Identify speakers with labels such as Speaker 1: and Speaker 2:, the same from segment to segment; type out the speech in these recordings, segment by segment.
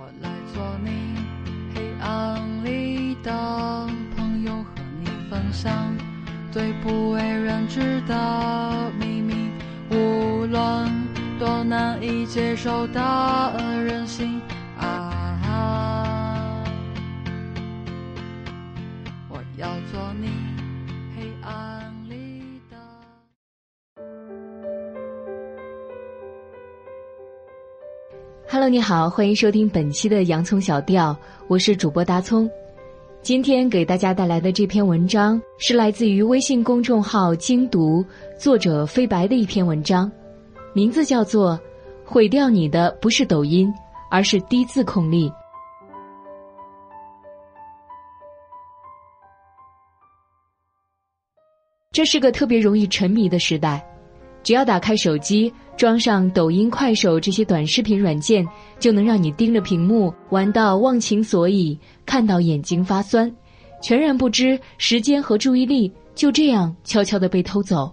Speaker 1: 我来做你黑暗里的朋友，和你分享最不为人知的秘密，无论多难以接受的任性啊！我要做你
Speaker 2: Hello，你好，欢迎收听本期的洋葱小调，我是主播大葱。今天给大家带来的这篇文章是来自于微信公众号“精读”作者飞白的一篇文章，名字叫做《毁掉你的不是抖音，而是低自控力》。这是个特别容易沉迷的时代，只要打开手机，装上抖音、快手这些短视频软件，就能让你盯着屏幕玩到忘情所以，看到眼睛发酸，全然不知时间和注意力就这样悄悄地被偷走。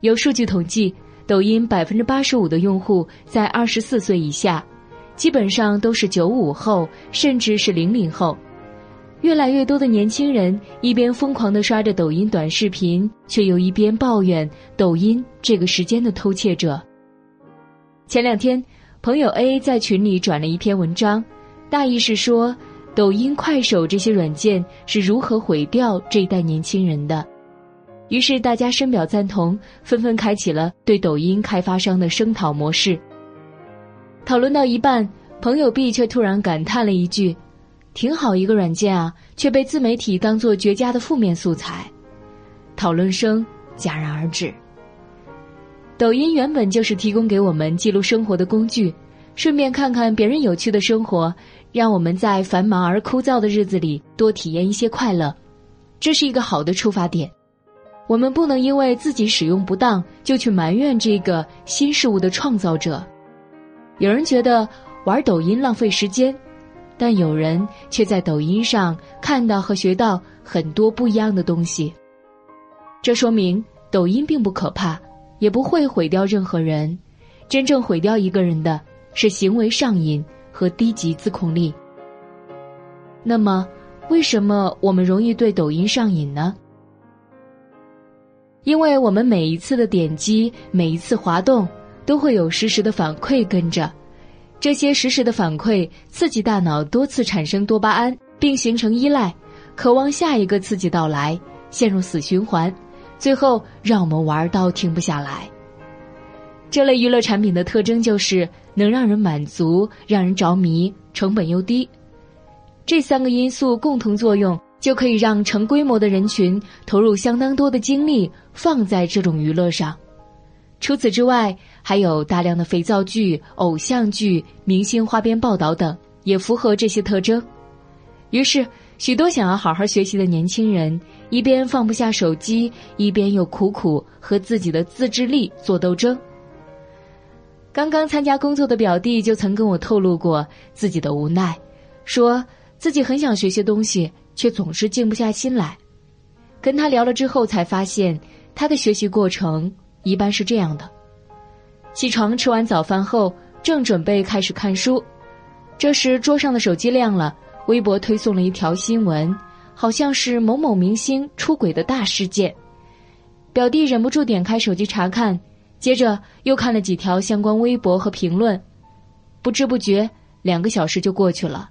Speaker 2: 有数据统计，抖音百分之八十五的用户在二十四岁以下，基本上都是九五后，甚至是零零后。越来越多的年轻人一边疯狂地刷着抖音短视频，却又一边抱怨抖音这个时间的偷窃者。前两天，朋友 A 在群里转了一篇文章，大意是说，抖音、快手这些软件是如何毁掉这一代年轻人的。于是大家深表赞同，纷纷开启了对抖音开发商的声讨模式。讨论到一半，朋友 B 却突然感叹了一句。挺好一个软件啊，却被自媒体当做绝佳的负面素材，讨论声戛然而止。抖音原本就是提供给我们记录生活的工具，顺便看看别人有趣的生活，让我们在繁忙而枯燥的日子里多体验一些快乐，这是一个好的出发点。我们不能因为自己使用不当就去埋怨这个新事物的创造者。有人觉得玩抖音浪费时间。但有人却在抖音上看到和学到很多不一样的东西。这说明抖音并不可怕，也不会毁掉任何人。真正毁掉一个人的是行为上瘾和低级自控力。那么，为什么我们容易对抖音上瘾呢？因为我们每一次的点击，每一次滑动，都会有实时的反馈跟着。这些实时的反馈刺激大脑多次产生多巴胺，并形成依赖，渴望下一个刺激到来，陷入死循环，最后让我们玩到停不下来。这类娱乐产品的特征就是能让人满足、让人着迷，成本又低。这三个因素共同作用，就可以让成规模的人群投入相当多的精力放在这种娱乐上。除此之外，还有大量的肥皂剧、偶像剧、明星花边报道等，也符合这些特征。于是，许多想要好好学习的年轻人，一边放不下手机，一边又苦苦和自己的自制力做斗争。刚刚参加工作的表弟就曾跟我透露过自己的无奈，说自己很想学些东西，却总是静不下心来。跟他聊了之后，才发现他的学习过程。一般是这样的：起床吃完早饭后，正准备开始看书，这时桌上的手机亮了，微博推送了一条新闻，好像是某某明星出轨的大事件。表弟忍不住点开手机查看，接着又看了几条相关微博和评论，不知不觉两个小时就过去了。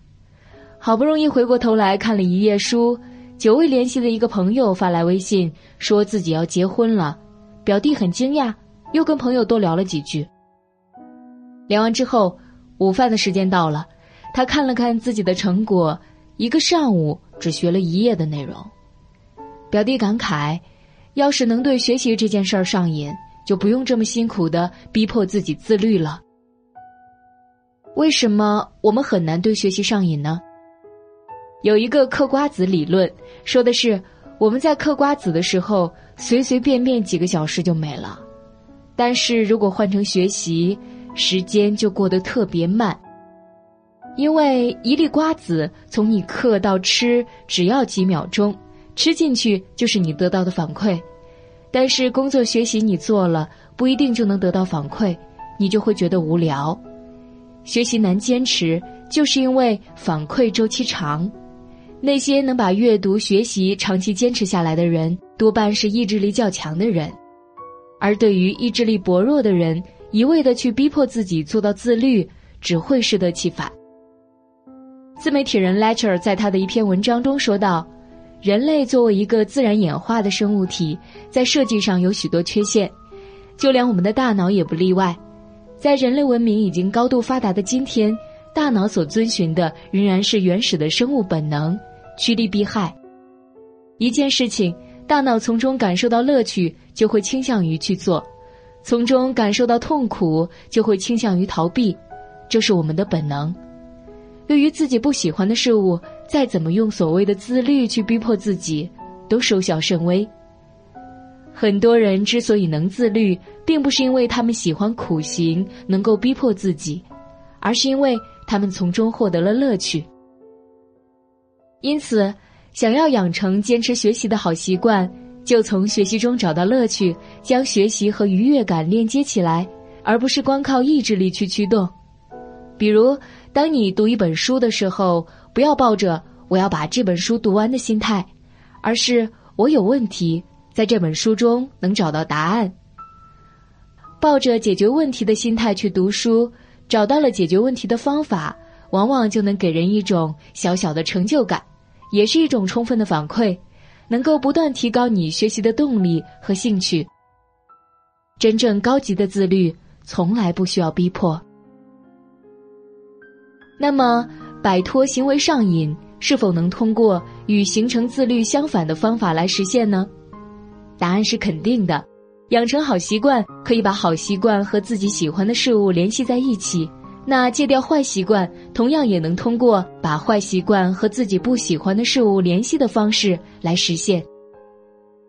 Speaker 2: 好不容易回过头来看了一页书，久未联系的一个朋友发来微信，说自己要结婚了。表弟很惊讶，又跟朋友多聊了几句。聊完之后，午饭的时间到了，他看了看自己的成果，一个上午只学了一页的内容。表弟感慨，要是能对学习这件事儿上瘾，就不用这么辛苦的逼迫自己自律了。为什么我们很难对学习上瘾呢？有一个嗑瓜子理论，说的是我们在嗑瓜子的时候。随随便便几个小时就没了，但是如果换成学习，时间就过得特别慢。因为一粒瓜子从你嗑到吃只要几秒钟，吃进去就是你得到的反馈。但是工作学习你做了不一定就能得到反馈，你就会觉得无聊。学习难坚持，就是因为反馈周期长。那些能把阅读学习长期坚持下来的人，多半是意志力较强的人；而对于意志力薄弱的人，一味的去逼迫自己做到自律，只会适得其反。自媒体人 Lecture 在他的一篇文章中说道：“人类作为一个自然演化的生物体，在设计上有许多缺陷，就连我们的大脑也不例外。在人类文明已经高度发达的今天，大脑所遵循的仍然是原始的生物本能。”趋利避害，一件事情，大脑从中感受到乐趣，就会倾向于去做；从中感受到痛苦，就会倾向于逃避。这是我们的本能。对于自己不喜欢的事物，再怎么用所谓的自律去逼迫自己，都收效甚微。很多人之所以能自律，并不是因为他们喜欢苦行，能够逼迫自己，而是因为他们从中获得了乐趣。因此，想要养成坚持学习的好习惯，就从学习中找到乐趣，将学习和愉悦感链接起来，而不是光靠意志力去驱动。比如，当你读一本书的时候，不要抱着“我要把这本书读完”的心态，而是“我有问题，在这本书中能找到答案”。抱着解决问题的心态去读书，找到了解决问题的方法，往往就能给人一种小小的成就感。也是一种充分的反馈，能够不断提高你学习的动力和兴趣。真正高级的自律从来不需要逼迫。那么，摆脱行为上瘾是否能通过与形成自律相反的方法来实现呢？答案是肯定的。养成好习惯，可以把好习惯和自己喜欢的事物联系在一起。那戒掉坏习惯，同样也能通过把坏习惯和自己不喜欢的事物联系的方式来实现。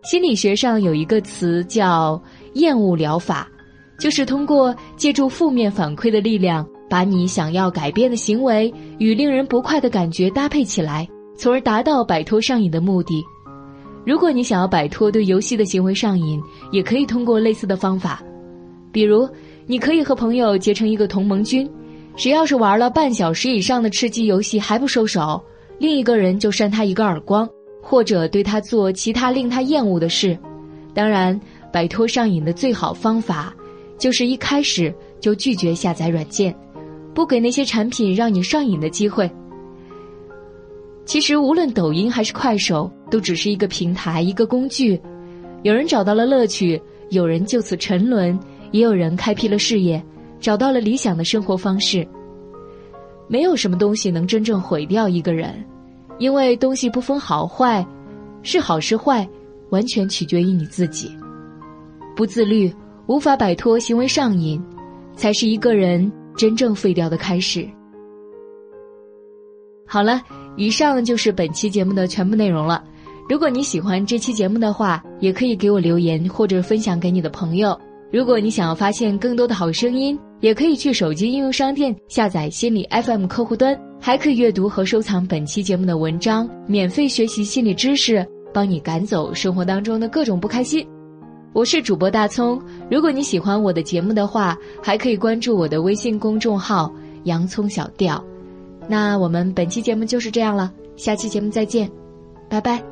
Speaker 2: 心理学上有一个词叫“厌恶疗法”，就是通过借助负面反馈的力量，把你想要改变的行为与令人不快的感觉搭配起来，从而达到摆脱上瘾的目的。如果你想要摆脱对游戏的行为上瘾，也可以通过类似的方法，比如你可以和朋友结成一个同盟军。谁要是玩了半小时以上的吃鸡游戏还不收手，另一个人就扇他一个耳光，或者对他做其他令他厌恶的事。当然，摆脱上瘾的最好方法，就是一开始就拒绝下载软件，不给那些产品让你上瘾的机会。其实，无论抖音还是快手，都只是一个平台，一个工具。有人找到了乐趣，有人就此沉沦，也有人开辟了事业。找到了理想的生活方式。没有什么东西能真正毁掉一个人，因为东西不分好坏，是好是坏，完全取决于你自己。不自律，无法摆脱行为上瘾，才是一个人真正废掉的开始。好了，以上就是本期节目的全部内容了。如果你喜欢这期节目的话，也可以给我留言或者分享给你的朋友。如果你想要发现更多的好声音。也可以去手机应用商店下载心理 FM 客户端，还可以阅读和收藏本期节目的文章，免费学习心理知识，帮你赶走生活当中的各种不开心。我是主播大葱，如果你喜欢我的节目的话，还可以关注我的微信公众号“洋葱小调”。那我们本期节目就是这样了，下期节目再见，拜拜。